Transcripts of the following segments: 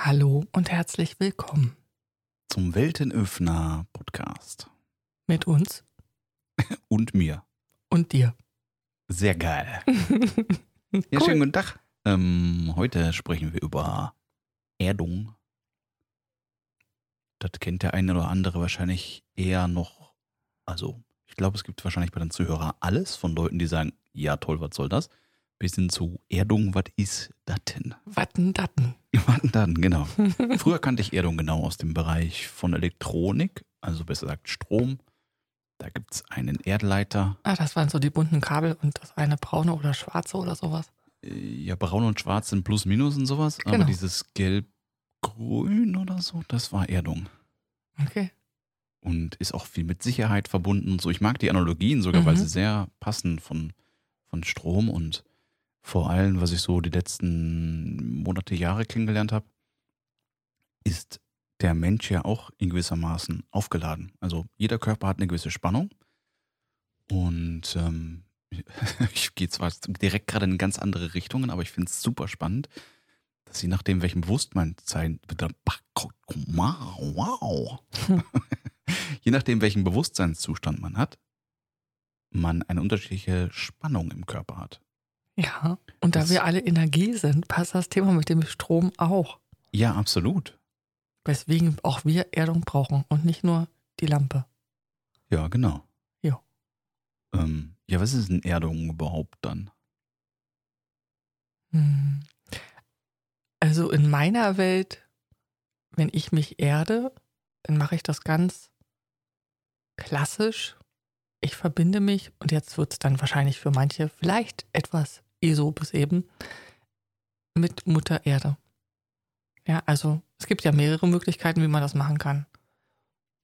Hallo und herzlich willkommen zum Weltenöffner Podcast. mit uns Und mir. und dir. Sehr geil. Ja, Cool. schönen guten Tag. Ähm, heute sprechen wir über Erdung. Das kennt der eine oder andere wahrscheinlich eher noch. Also, ich glaube, es gibt wahrscheinlich bei den Zuhörern alles von Leuten, die sagen, ja toll, was soll das? Bis hin zu Erdung, was ist das denn? Watten Datten. Was denn dann, genau. Früher kannte ich Erdung genau aus dem Bereich von Elektronik, also besser gesagt Strom. Da gibt es einen Erdleiter, Ah, das waren so die bunten Kabel und das eine braune oder schwarze oder sowas. Äh, ja, braun und schwarz sind plus minus und sowas, aber Genau. dieses gelb-grün oder so, das war Erdung. Okay. Und ist auch viel mit Sicherheit verbunden und so. Ich mag die Analogien sogar, weil Mhm. sie sehr passen von, von Strom und vor allem, was ich so die letzten Monate, Jahre kennengelernt habe, ist der Mensch ja auch in gewissermaßen aufgeladen. Also jeder Körper hat eine gewisse Spannung und ähm, ich gehe zwar direkt gerade in ganz andere Richtungen, aber ich finde es super spannend, dass je nachdem, welchem Bewusstsein, wow, je nachdem, welchen Bewusstseinszustand man hat, man eine unterschiedliche Spannung im Körper hat. Ja. Und da Das- wir alle Energie sind, passt das Thema mit dem Strom auch. Ja, absolut. Weswegen auch wir Erdung brauchen und nicht nur die Lampe. Ja, genau. Ja. Ähm, ja, was ist denn Erdung überhaupt dann? Hm. Also in meiner Welt, wenn ich mich erde, dann mache ich das ganz klassisch. Ich verbinde mich, und jetzt wird es dann wahrscheinlich für manche vielleicht etwas ESO bis eben, mit Mutter Erde. Ja, also es gibt ja mehrere Möglichkeiten, wie man das machen kann.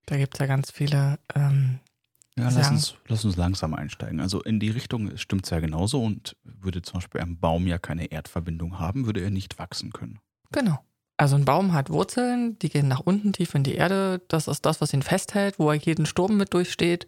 Da gibt es ja ganz viele ähm, Ja, lass uns, lass uns langsam einsteigen. Also in die Richtung stimmt es ja genauso und würde zum Beispiel ein Baum ja keine Erdverbindung haben, würde er nicht wachsen können. Genau. Also ein Baum hat Wurzeln, die gehen nach unten tief in die Erde. Das ist das, was ihn festhält, wo er jeden Sturm mit durchsteht.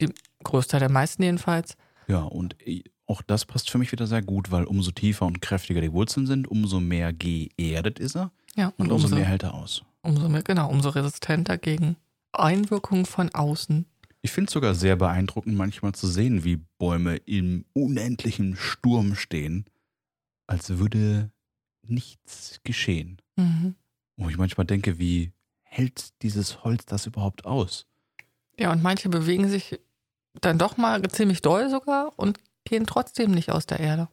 Die Großteil der meisten jedenfalls. Ja, und äh, auch das passt für mich wieder sehr gut, weil umso tiefer und kräftiger die Wurzeln sind, umso mehr geerdet ist er Ja, und, und umso, umso, mehr hält er aus. umso mehr, genau, umso resistenter gegen Einwirkungen von außen. Ich finde es sogar sehr beeindruckend, manchmal zu sehen, wie Bäume im unendlichen Sturm stehen, als würde nichts geschehen. Mhm. Wo ich manchmal denke, wie hält dieses Holz das überhaupt aus? Ja, und manche bewegen sich dann doch mal ziemlich doll sogar und gehen trotzdem nicht aus der Erde.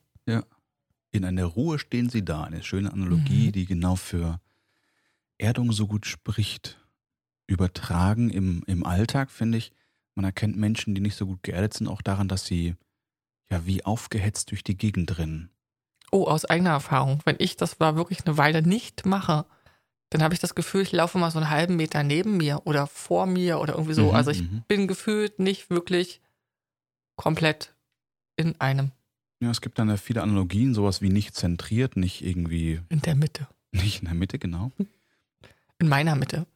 In einer Ruhe stehen sie da. Eine schöne Analogie, Mhm. die genau für Erdung so gut spricht. Übertragen im, im Alltag, finde ich, man erkennt Menschen, die nicht so gut geerdet sind, auch daran, dass sie ja wie aufgehetzt durch die Gegend rennen. Oh, aus eigener Erfahrung. Wenn ich das war wirklich eine Weile nicht mache, dann habe ich das Gefühl, ich laufe mal so einen halben Meter neben mir oder vor mir oder irgendwie so. Mhm, also ich mhm. bin gefühlt nicht wirklich komplett in einem, Ja, es gibt dann ja viele Analogien, sowas wie nicht zentriert, nicht irgendwie, in der Mitte. nicht in der Mitte, genau. In meiner Mitte.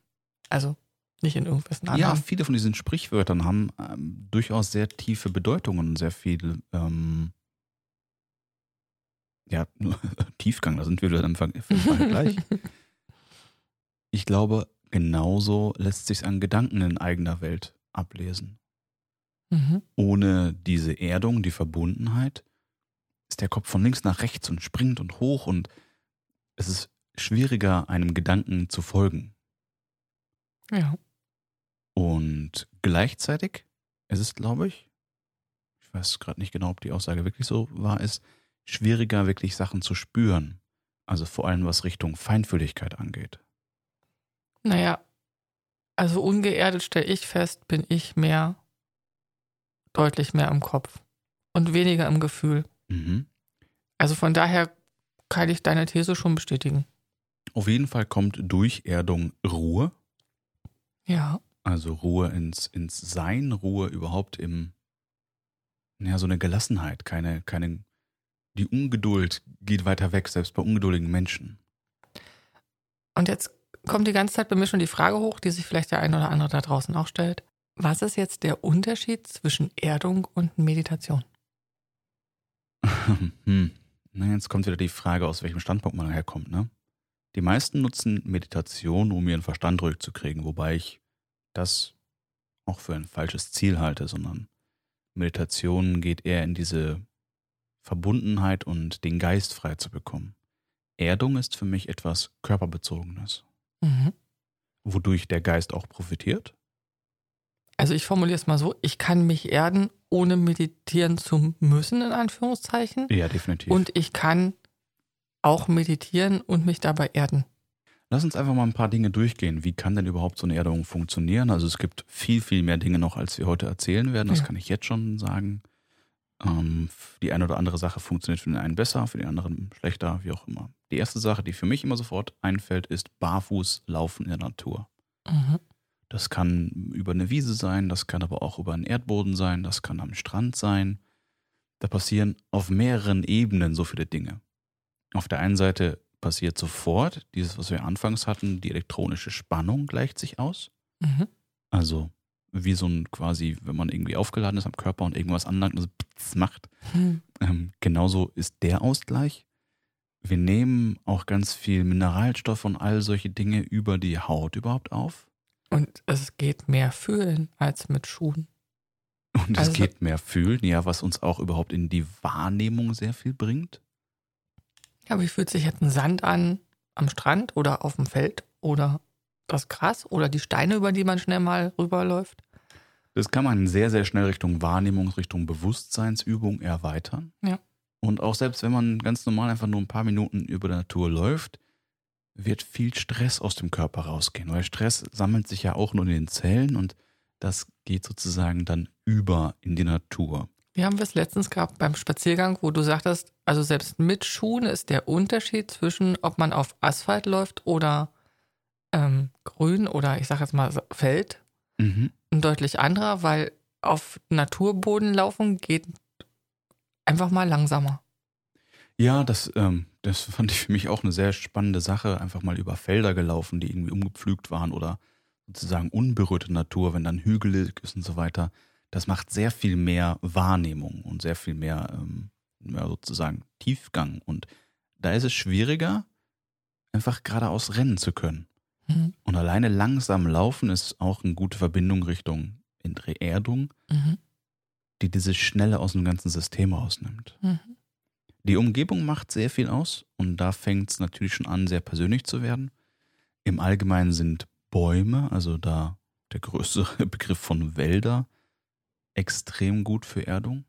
Also nicht in irgendwas Ja, anderem. viele von diesen Sprichwörtern haben ähm, durchaus sehr tiefe Bedeutungen und sehr viel ähm, ja, Tiefgang, da sind wir wieder im Vergleich. Ich glaube, genauso lässt sich an Gedanken in eigener Welt ablesen. Mhm. Ohne diese Erdung, die Verbundenheit, ist der Kopf von links nach rechts und springt und hoch und es ist schwieriger, einem Gedanken zu folgen. Ja. Und gleichzeitig ist es, glaube ich, ich weiß gerade nicht genau, ob die Aussage wirklich so wahr ist, schwieriger, wirklich Sachen zu spüren. Also vor allem, was Richtung Feinfühligkeit angeht. Naja, also ungeerdet stelle ich fest, bin ich mehr, deutlich mehr im Kopf und weniger im Gefühl. Mhm. Also von daher kann ich deine These schon bestätigen. Auf jeden Fall kommt durch Erdung Ruhe, Ja. also Ruhe ins, ins Sein, Ruhe überhaupt im, ja, so eine Gelassenheit, keine, keine, die Ungeduld geht weiter weg, selbst bei ungeduldigen Menschen. Und jetzt kommt die ganze Zeit bei mir schon die Frage hoch, die sich vielleicht der ein oder andere da draußen auch stellt. Was ist jetzt der Unterschied zwischen Erdung und Meditation? hm. Na, jetzt kommt wieder die Frage, aus welchem Standpunkt man herkommt, ne? Die meisten nutzen Meditation, um ihren Verstand ruhig zu kriegen, wobei ich das auch für ein falsches Ziel halte, sondern Meditation geht eher in diese Verbundenheit und den Geist frei zu bekommen. Erdung ist für mich etwas Körperbezogenes, Mhm. wodurch der Geist auch profitiert. Also ich formuliere es mal so, ich kann mich erden, ohne meditieren zu müssen, in Anführungszeichen. Ja, definitiv. Und ich kann auch meditieren und mich dabei erden. Lass uns einfach mal ein paar Dinge durchgehen. Wie kann denn überhaupt so eine Erdung funktionieren? Also es gibt viel, viel mehr Dinge noch, als wir heute erzählen werden. Das Ja. kann ich jetzt schon sagen. Ähm, die eine oder andere Sache funktioniert für den einen besser, für den anderen schlechter, wie auch immer. Die erste Sache, die für mich immer sofort einfällt, ist barfuß laufen in der Natur. Mhm. Das kann über eine Wiese sein, das kann aber auch über einen Erdboden sein, das kann am Strand sein. Da passieren auf mehreren Ebenen so viele Dinge. Auf der einen Seite passiert sofort dieses, was wir anfangs hatten, die elektronische Spannung gleicht sich aus. Mhm. Also wie so ein quasi, wenn man irgendwie aufgeladen ist am Körper und irgendwas anlangt und so macht. Hm. Ähm, genauso ist der Ausgleich. Wir nehmen auch ganz viel Mineralstoff und all solche Dinge über die Haut überhaupt auf. Und es geht mehr fühlen als mit Schuhen. Und es Also- geht mehr fühlen, ja, was uns auch überhaupt in die Wahrnehmung sehr viel bringt. Ja, wie fühlt sich jetzt ein Sand an am Strand oder auf dem Feld oder das Gras oder die Steine, über die man schnell mal rüberläuft? Das kann man sehr, sehr schnell Richtung Wahrnehmung, Richtung Bewusstseinsübung erweitern. Ja. Und auch selbst wenn man ganz normal einfach nur ein paar Minuten über der Natur läuft, wird viel Stress aus dem Körper rausgehen. Weil Stress sammelt sich ja auch nur in den Zellen und das geht sozusagen dann über in die Natur. Wir haben es letztens gehabt beim Spaziergang, wo du sagtest, also selbst mit Schuhen ist der Unterschied zwischen, ob man auf Asphalt läuft oder ähm, Grün oder ich sage jetzt mal Feld, Mhm. ein deutlich anderer, weil auf Naturboden laufen geht einfach mal langsamer. Ja, das, ähm, das fand ich für mich auch eine sehr spannende Sache. Einfach mal über Felder gelaufen, die irgendwie umgepflügt waren oder sozusagen unberührte Natur, wenn dann hügelig ist und so weiter. Das macht sehr viel mehr Wahrnehmung und sehr viel mehr, ähm, ja, sozusagen Tiefgang. Und da ist es schwieriger, einfach geradeaus rennen zu können. Mhm. Und alleine langsam laufen ist auch eine gute Verbindung Richtung Erdung, Mhm. die diese Schnelle aus dem ganzen System rausnimmt. Mhm. Die Umgebung macht sehr viel aus und da fängt es natürlich schon an, sehr persönlich zu werden. Im Allgemeinen sind Bäume, also da der größere Begriff von Wälder, extrem gut für Erdung.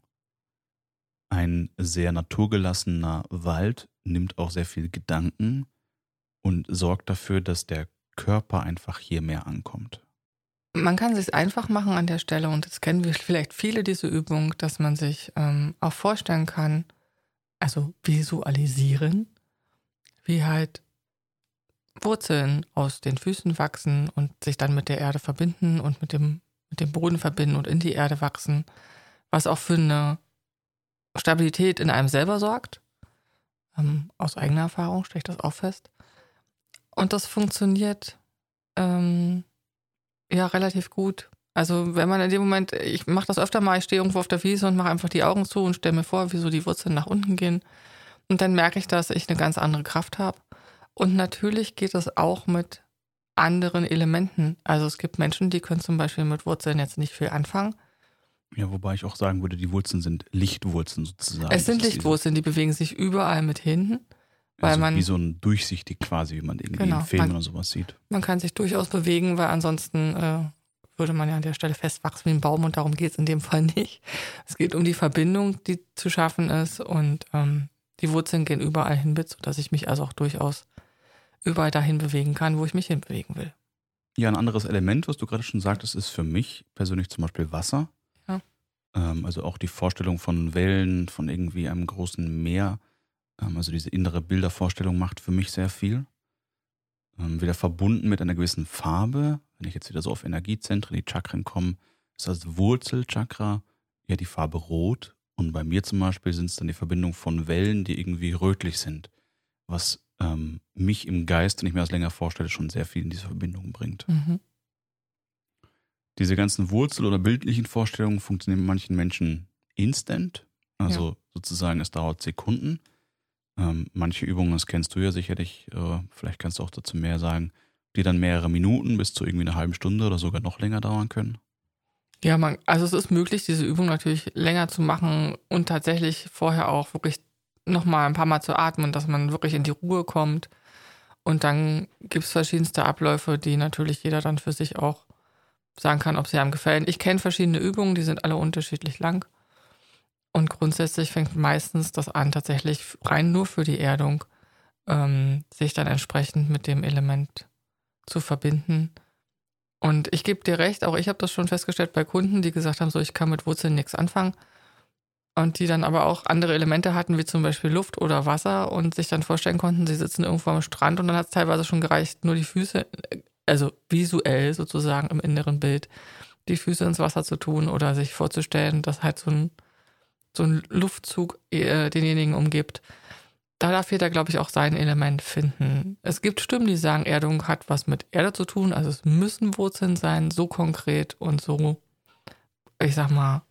Ein sehr naturgelassener Wald nimmt auch sehr viel Gedanken und sorgt dafür, dass der Körper einfach hier mehr ankommt. Man kann sich einfach machen an der Stelle und das kennen wir vielleicht viele diese Übung, dass man sich ähm, auch vorstellen kann, also visualisieren, wie halt Wurzeln aus den Füßen wachsen und sich dann mit der Erde verbinden und mit dem, mit dem Boden verbinden und in die Erde wachsen, was auch für eine Stabilität in einem selber sorgt. Ähm, aus eigener Erfahrung stelle ich das auch fest. Und das funktioniert ähm, ja relativ gut. Also wenn man in dem Moment, ich mache das öfter mal, ich stehe irgendwo auf der Wiese und mache einfach die Augen zu und stelle mir vor, wie so die Wurzeln nach unten gehen. Und dann merke ich, dass ich eine ganz andere Kraft habe. Und natürlich geht es auch mit anderen Elementen. Also es gibt Menschen, die können zum Beispiel mit Wurzeln jetzt nicht viel anfangen. Ja, wobei ich auch sagen würde, die Wurzeln sind Lichtwurzeln sozusagen. es sind Das Lichtwurzeln, die bewegen sich überall mit hinten. weil also man- wie so ein durchsichtig quasi, wie man irgendwie Genau, in Filmen man- oder sowas sieht. Man kann sich durchaus bewegen, weil ansonsten äh, würde man ja an der Stelle festwachsen wie ein Baum und darum geht es in dem Fall nicht. Es geht um die Verbindung, die zu schaffen ist und ähm, die Wurzeln gehen überall hin mit, sodass ich mich also auch durchaus überall dahin bewegen kann, wo ich mich hinbewegen will. Ja, ein anderes Element, was du gerade schon sagtest, ist für mich persönlich zum Beispiel Wasser. Ja. Ähm, also auch die Vorstellung von Wellen, von irgendwie einem großen Meer. Ähm, also diese innere Bildervorstellung macht für mich sehr viel. Ähm, wieder verbunden mit einer gewissen Farbe. Wenn ich jetzt wieder so auf Energiezentren, die Chakren komme, ist das Wurzelchakra ja die Farbe Rot. Und bei mir zum Beispiel sind es dann die Verbindung von Wellen, die irgendwie rötlich sind. Was ähm, mich im Geist, wenn ich mir das länger vorstelle, schon sehr viel in diese Verbindung bringt. Mhm. Diese ganzen Wurzel- oder bildlichen Vorstellungen funktionieren bei manchen Menschen instant. Also sozusagen, es dauert Sekunden. Ähm, manche Übungen, das kennst du ja sicherlich, äh, vielleicht kannst du auch dazu mehr sagen, die dann mehrere Minuten bis zu irgendwie einer halben Stunde oder sogar noch länger dauern können. Ja, man, also es ist möglich, diese Übung natürlich länger zu machen und tatsächlich vorher auch wirklich nochmal ein paar Mal zu atmen, dass man wirklich in die Ruhe kommt. Und dann gibt es verschiedenste Abläufe, die natürlich jeder dann für sich auch sagen kann, ob sie einem gefallen. Ich kenne verschiedene Übungen, die sind alle unterschiedlich lang. Und grundsätzlich fängt meistens das an, tatsächlich rein nur für die Erdung, ähm, sich dann entsprechend mit dem Element zu verbinden. Und ich gebe dir recht, auch ich habe das schon festgestellt bei Kunden, die gesagt haben, so ich kann mit Wurzeln nichts anfangen. Und die dann aber auch andere Elemente hatten, wie zum Beispiel Luft oder Wasser und sich dann vorstellen konnten, sie sitzen irgendwo am Strand und dann hat es teilweise schon gereicht, nur die Füße, also visuell sozusagen im inneren Bild, die Füße ins Wasser zu tun oder sich vorzustellen, dass halt so ein, so ein Luftzug äh, denjenigen umgibt. Da darf jeder, glaube ich, auch sein Element finden. Es gibt Stimmen, die sagen, Erdung hat was mit Erde zu tun, also es müssen Wurzeln sein, so konkret und so, ich sag mal,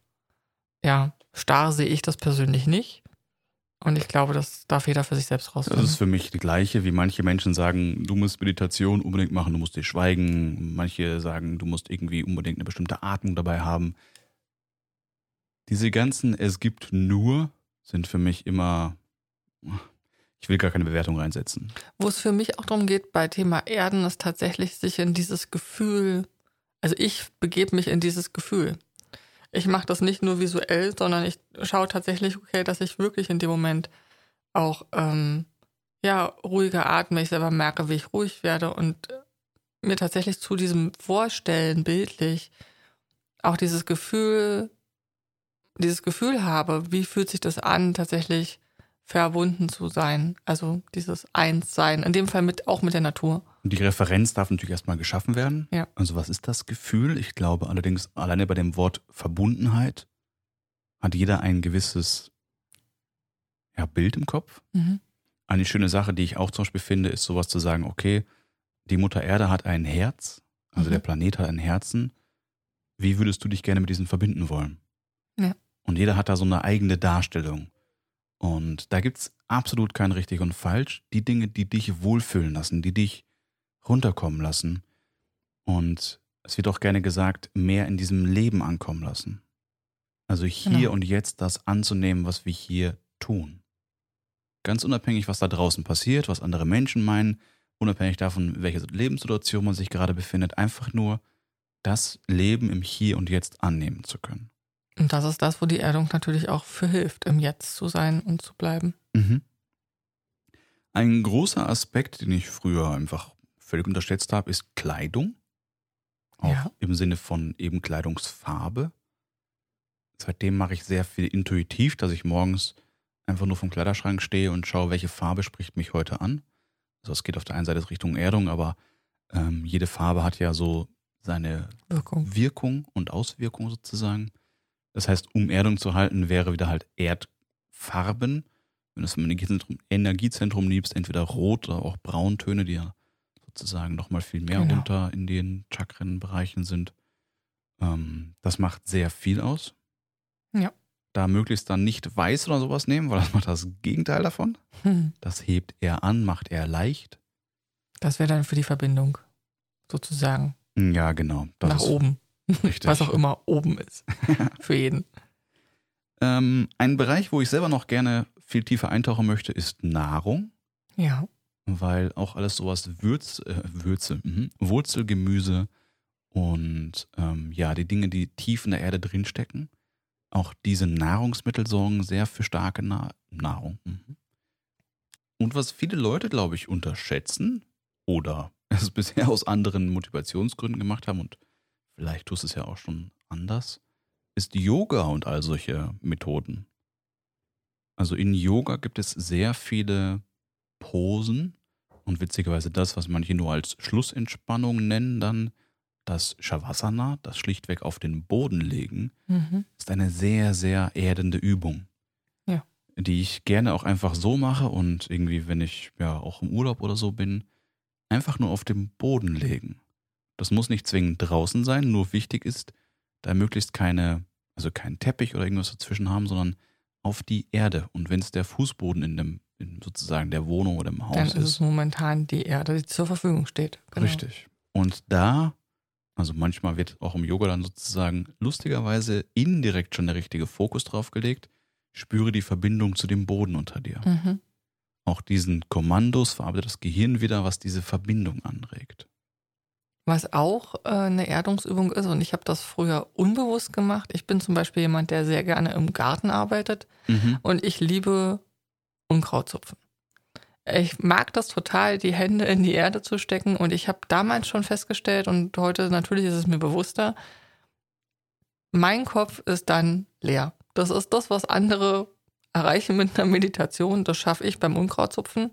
ja, Starr sehe ich das persönlich nicht. Und ich glaube, das darf jeder für sich selbst rausfinden. Das ist für mich die gleiche, wie manche Menschen sagen, du musst Meditation unbedingt machen, du musst dir schweigen. Manche sagen, du musst irgendwie unbedingt eine bestimmte Atmung dabei haben. Diese ganzen Es gibt nur sind für mich immer, ich will gar keine Bewertung reinsetzen. Wo es für mich auch darum geht, bei Thema Erden, ist tatsächlich sich in dieses Gefühl, also ich begebe mich in dieses Gefühl ich mache das nicht nur visuell, sondern ich schaue tatsächlich, okay, dass ich wirklich in dem Moment auch ähm, ja ruhiger atme, ich selber merke, wie ich ruhig werde und mir tatsächlich zu diesem Vorstellen bildlich auch dieses Gefühl, dieses Gefühl habe, wie fühlt sich das an, tatsächlich verbunden zu sein. Also dieses Einssein, in dem Fall mit, auch mit der Natur. Die Referenz darf natürlich erstmal geschaffen werden. Ja. Also was ist das Gefühl? Ich glaube allerdings, alleine bei dem Wort Verbundenheit hat jeder ein gewisses ja, Bild im Kopf. Mhm. Eine schöne Sache, die ich auch zum Beispiel finde, ist sowas zu sagen, okay, die Mutter Erde hat ein Herz, also Mhm. der Planet hat ein Herzen. Wie würdest du dich gerne mit diesem verbinden wollen? Und jeder hat da so eine eigene Darstellung. Und da gibt's absolut kein richtig und falsch. Die Dinge, die dich wohlfühlen lassen, die dich runterkommen lassen. Und es wird auch gerne gesagt, mehr in diesem Leben ankommen lassen. Also hier Genau. und jetzt das anzunehmen, was wir hier tun. Ganz unabhängig, was da draußen passiert, was andere Menschen meinen, unabhängig davon, in welcher Lebenssituation man sich gerade befindet, einfach nur das Leben im Hier und Jetzt annehmen zu können. Und das ist das, wo die Erdung natürlich auch für hilft, im Jetzt zu sein und zu bleiben. Mhm. Ein großer Aspekt, den ich früher einfach völlig unterschätzt habe, ist Kleidung. Auch Ja. im Sinne von eben Kleidungsfarbe. Seitdem mache ich sehr viel intuitiv, dass ich morgens einfach nur vom Kleiderschrank stehe und schaue, welche Farbe spricht mich heute an. Also es geht auf der einen Seite Richtung Erdung, aber ähm, jede Farbe hat ja so seine Wirkung. Wirkung und Auswirkung sozusagen. Das heißt, um Erdung zu halten, wäre wieder halt Erdfarben. Wenn du es im Energiezentrum, Energiezentrum liebst, entweder rot oder auch Brauntöne, die ja sozusagen nochmal viel mehr Genau. runter in den Chakrenbereichen sind. Ähm, das macht sehr viel aus. Ja. Da möglichst dann nicht weiß oder sowas nehmen, weil das macht das Gegenteil davon. Hm. Das hebt er an, macht er leicht. Das wäre dann für die Verbindung, sozusagen, Ja, genau. Das nach ist oben. Richtig. Was auch immer oben ist. für jeden. Ähm, ein Bereich, wo ich selber noch gerne viel tiefer eintauchen möchte, ist Nahrung, Ja. weil auch alles sowas Würz, äh, Würze, mhm, Wurzelgemüse und ähm, ja, die Dinge, die tief in der Erde drinstecken, auch diese Nahrungsmittel sorgen sehr für starke Na Nahrung. Mhm. Und was viele Leute, glaube ich, unterschätzen oder es bisher aus anderen Motivationsgründen gemacht haben und vielleicht tust du es ja auch schon anders, ist Yoga und all solche Methoden. Also in Yoga gibt es sehr viele Posen und witzigerweise das, was manche nur als Schlussentspannung nennen, dann das Shavasana, das schlichtweg auf den Boden legen, Mhm. ist eine sehr, sehr erdende Übung. Ja. Die ich gerne auch einfach so mache und irgendwie, wenn ich ja auch im Urlaub oder so bin, einfach nur auf dem Boden legen. Das muss nicht zwingend draußen sein, nur wichtig ist, da möglichst keine, also keinen Teppich oder irgendwas dazwischen haben, sondern auf die Erde. Und wenn es der Fußboden in, dem, in sozusagen der Wohnung oder im Haus Dann ist es ist. momentan die Erde, die zur Verfügung steht. Genau. Richtig. Und da, also manchmal wird auch im Yoga dann sozusagen lustigerweise indirekt schon der richtige Fokus drauf gelegt. Spüre die Verbindung zu dem Boden unter dir. Mhm. Auch diesen Kommandos verarbeitet das Gehirn wieder, was diese Verbindung anregt. Was auch äh, eine Erdungsübung ist, und ich habe das früher unbewusst gemacht. Ich bin zum Beispiel jemand, der sehr gerne im Garten arbeitet Mhm. und ich liebe Unkrautzupfen. Ich mag das total, die Hände in die Erde zu stecken und ich habe damals schon festgestellt und heute natürlich ist es mir bewusster, mein Kopf ist dann leer. Das ist das, was andere erreichen mit einer Meditation. Das schaffe ich beim Unkrautzupfen,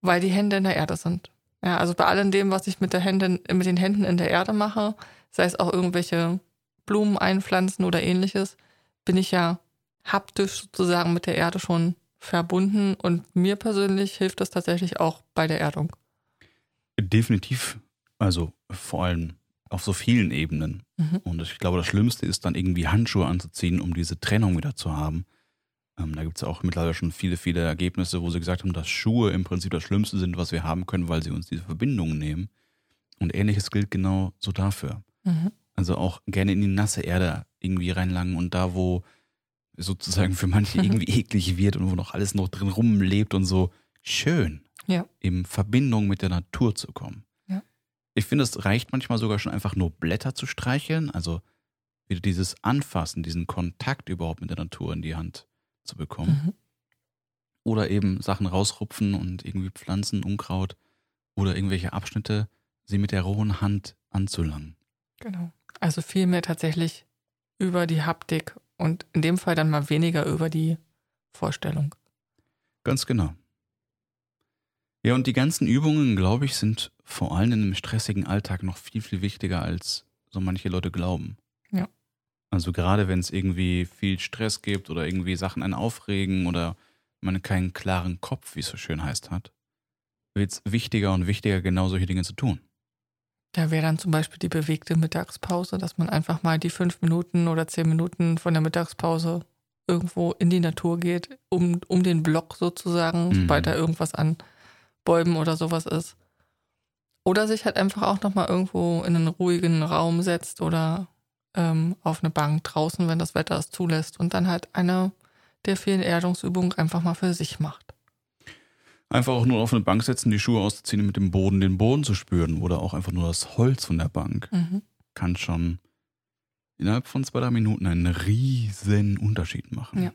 weil die Hände in der Erde sind. Ja, also bei allem dem, was ich mit, der Hände, mit den Händen in der Erde mache, sei es auch irgendwelche Blumen einpflanzen oder ähnliches, bin ich ja haptisch sozusagen mit der Erde schon verbunden und mir persönlich hilft das tatsächlich auch bei der Erdung. Definitiv, also vor allem auf so vielen Ebenen. Mhm. Und ich glaube, das Schlimmste ist dann irgendwie Handschuhe anzuziehen, um diese Trennung wieder zu haben. Ähm, da gibt es auch mittlerweile schon viele, viele Ergebnisse, wo sie gesagt haben, dass Schuhe im Prinzip das Schlimmste sind, was wir haben können, weil sie uns diese Verbindungen nehmen. Und ähnliches gilt genau so dafür. Mhm. Also auch gerne in die nasse Erde irgendwie reinlangen und da, wo sozusagen für manche irgendwie eklig wird und wo noch alles noch drin rumlebt und so, schön Ja. in Verbindung mit der Natur zu kommen. Ja. Ich finde, es reicht manchmal sogar schon einfach nur Blätter zu streicheln, also wieder dieses Anfassen, diesen Kontakt überhaupt mit der Natur in die Hand zu bekommen. Mhm. Oder eben Sachen rausrupfen und irgendwie Pflanzen, Unkraut oder irgendwelche Abschnitte, sie mit der rohen Hand anzulangen. Genau. Also viel mehr tatsächlich über die Haptik und in dem Fall dann mal weniger über die Vorstellung. Ganz genau. Ja, und die ganzen Übungen, glaube ich, sind vor allem in einem stressigen Alltag noch viel, viel wichtiger, als so manche Leute glauben. Ja. Also gerade wenn es irgendwie viel Stress gibt oder irgendwie Sachen einen aufregen oder man keinen klaren Kopf, wie es so schön heißt, hat, wird es wichtiger und wichtiger, genau solche Dinge zu tun. Da wäre dann zum Beispiel die bewegte Mittagspause, dass man einfach mal die fünf Minuten oder zehn Minuten von der Mittagspause irgendwo in die Natur geht, um, um den Block sozusagen, Mhm. sobald da irgendwas an Bäumen oder sowas ist. Oder sich halt einfach auch nochmal irgendwo in einen ruhigen Raum setzt oder ähm, auf eine Bank draußen, wenn das Wetter es zulässt und dann halt eine der vielen Erdungsübungen einfach mal für sich macht. Einfach auch nur auf eine Bank setzen, die Schuhe auszuziehen und mit dem Boden den Boden zu spüren oder auch einfach nur das Holz von der Bank. Mhm. kann schon innerhalb von zwei, drei Minuten einen riesen Unterschied machen. Ja.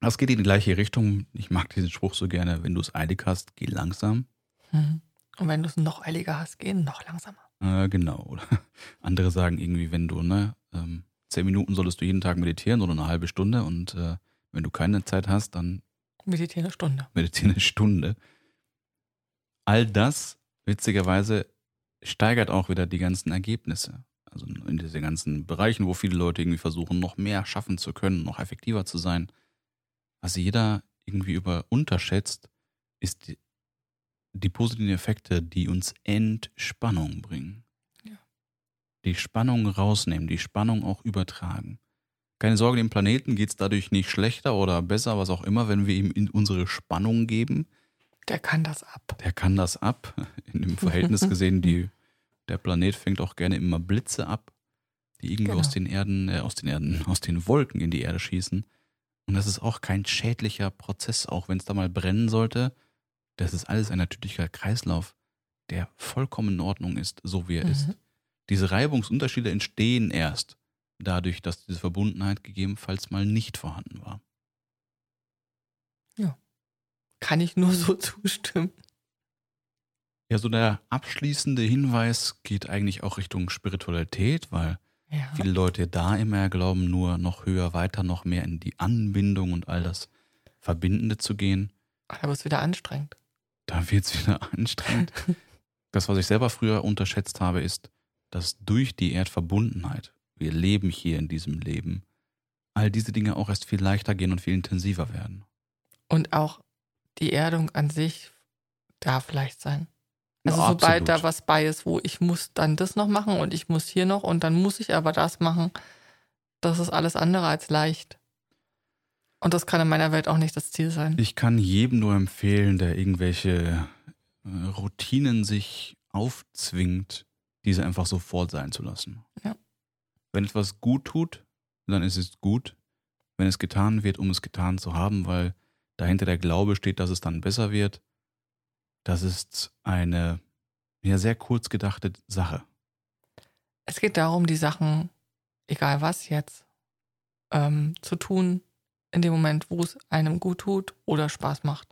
Das geht in die gleiche Richtung. Ich mag diesen Spruch so gerne. Wenn du es eilig hast, geh langsam. Mhm. Und wenn du es noch eiliger hast, geh noch langsamer. Äh, genau. Oder andere sagen irgendwie, wenn du, ne, ähm, zehn Minuten solltest du jeden Tag meditieren oder eine halbe Stunde und äh, wenn du keine Zeit hast, dann Meditiere eine Stunde. meditiere eine Stunde. All das, witzigerweise, steigert auch wieder die ganzen Ergebnisse. Also in diese ganzen Bereichen, wo viele Leute irgendwie versuchen, noch mehr schaffen zu können, noch effektiver zu sein. Was jeder irgendwie über unterschätzt, ist die, die positiven Effekte, die uns Entspannung bringen. Ja. Die Spannung rausnehmen, die Spannung auch übertragen. Keine Sorge, dem Planeten geht es dadurch nicht schlechter oder besser, was auch immer, wenn wir ihm unsere Spannung geben. Der kann das ab. Der kann das ab. In dem Verhältnis gesehen, die, der Planet fängt auch gerne immer Blitze ab, die irgendwie Genau. aus den Erden, äh, aus den Erden, aus den Wolken in die Erde schießen. Und das ist auch kein schädlicher Prozess, auch wenn es da mal brennen sollte. Das ist alles ein natürlicher Kreislauf, der vollkommen in Ordnung ist, so wie er ist. Mhm. Diese Reibungsunterschiede entstehen erst dadurch, dass diese Verbundenheit gegebenenfalls mal nicht vorhanden war. Kann ich nur so zustimmen. Ja, so der abschließende Hinweis geht eigentlich auch Richtung Spiritualität, weil Ja. viele Leute da immer glauben, nur noch höher, weiter, noch mehr in die Anbindung und all das Verbindende zu gehen. Wird es wieder anstrengend. Da wird es wieder anstrengend. Das, was ich selber früher unterschätzt habe, ist, dass durch die Erdverbundenheit, wir leben hier in diesem Leben, all diese Dinge auch erst viel leichter gehen und viel intensiver werden. Und auch die Erdung an sich darf leicht sein. Also Ja, sobald absolut. da was bei ist, wo ich muss dann das noch machen und ich muss hier noch und dann muss ich aber das machen, das ist alles andere als leicht. Und das kann in meiner Welt auch nicht das Ziel sein. Ich kann jedem nur empfehlen, der irgendwelche äh, Routinen sich aufzwingt, diese einfach sofort sein zu lassen. Ja. Wenn etwas gut tut, dann ist es gut. Wenn es getan wird, um es getan zu haben, weil dahinter der Glaube steht, dass es dann besser wird, das ist eine ja, sehr kurz gedachte Sache. Es geht darum, die Sachen, egal was jetzt, ähm, zu tun, in dem Moment, wo es einem gut tut oder Spaß macht.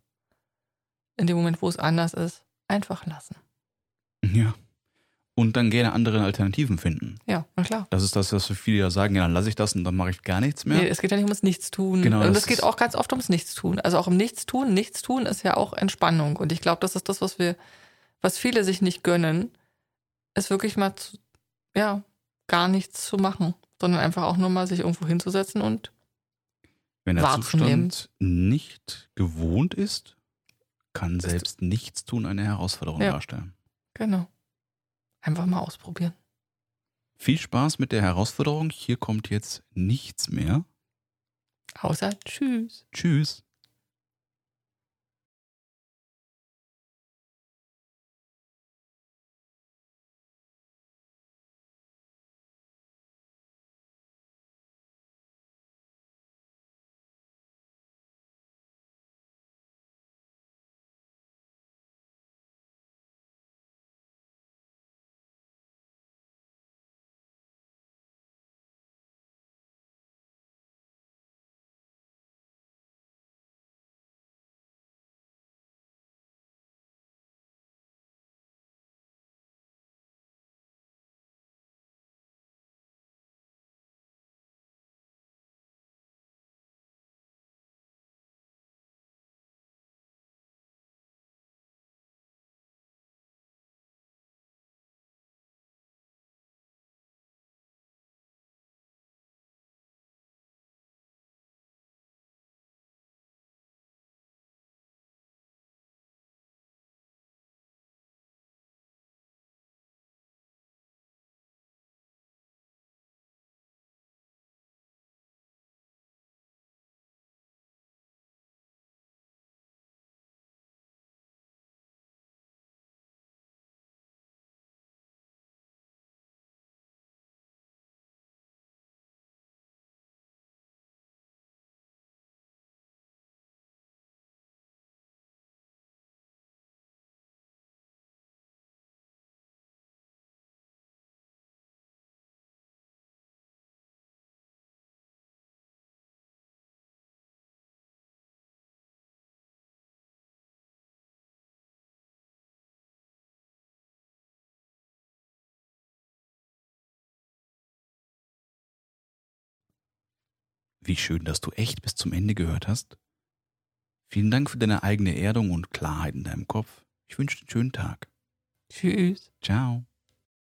In dem Moment, wo es anders ist, einfach lassen. Ja. Und dann gerne andere Alternativen finden. Ja, na klar. Das ist das, was viele ja sagen, ja, dann lasse ich das und dann mache ich gar nichts mehr. Nee, es geht ja nicht ums Nichtstun. Genau, und es geht auch ganz oft ums Nichtstun. Also auch im Nichtstun. Nichtstun ist ja auch Entspannung. Und ich glaube, das ist das, was wir, was viele sich nicht gönnen, ist wirklich mal, zu, ja, gar nichts zu machen, sondern einfach auch nur mal sich irgendwo hinzusetzen und Wenn der. Zustand nicht gewohnt ist, kann selbst Nichtstun eine Herausforderung Ja. darstellen. genau. Einfach mal ausprobieren. Viel Spaß mit der Herausforderung. Hier kommt jetzt nichts mehr. Außer Tschüss. Tschüss. Wie schön, dass du echt bis zum Ende gehört hast. Vielen Dank für deine eigene Erdung und Klarheit in deinem Kopf. Ich wünsche dir einen schönen Tag. Tschüss. Ciao.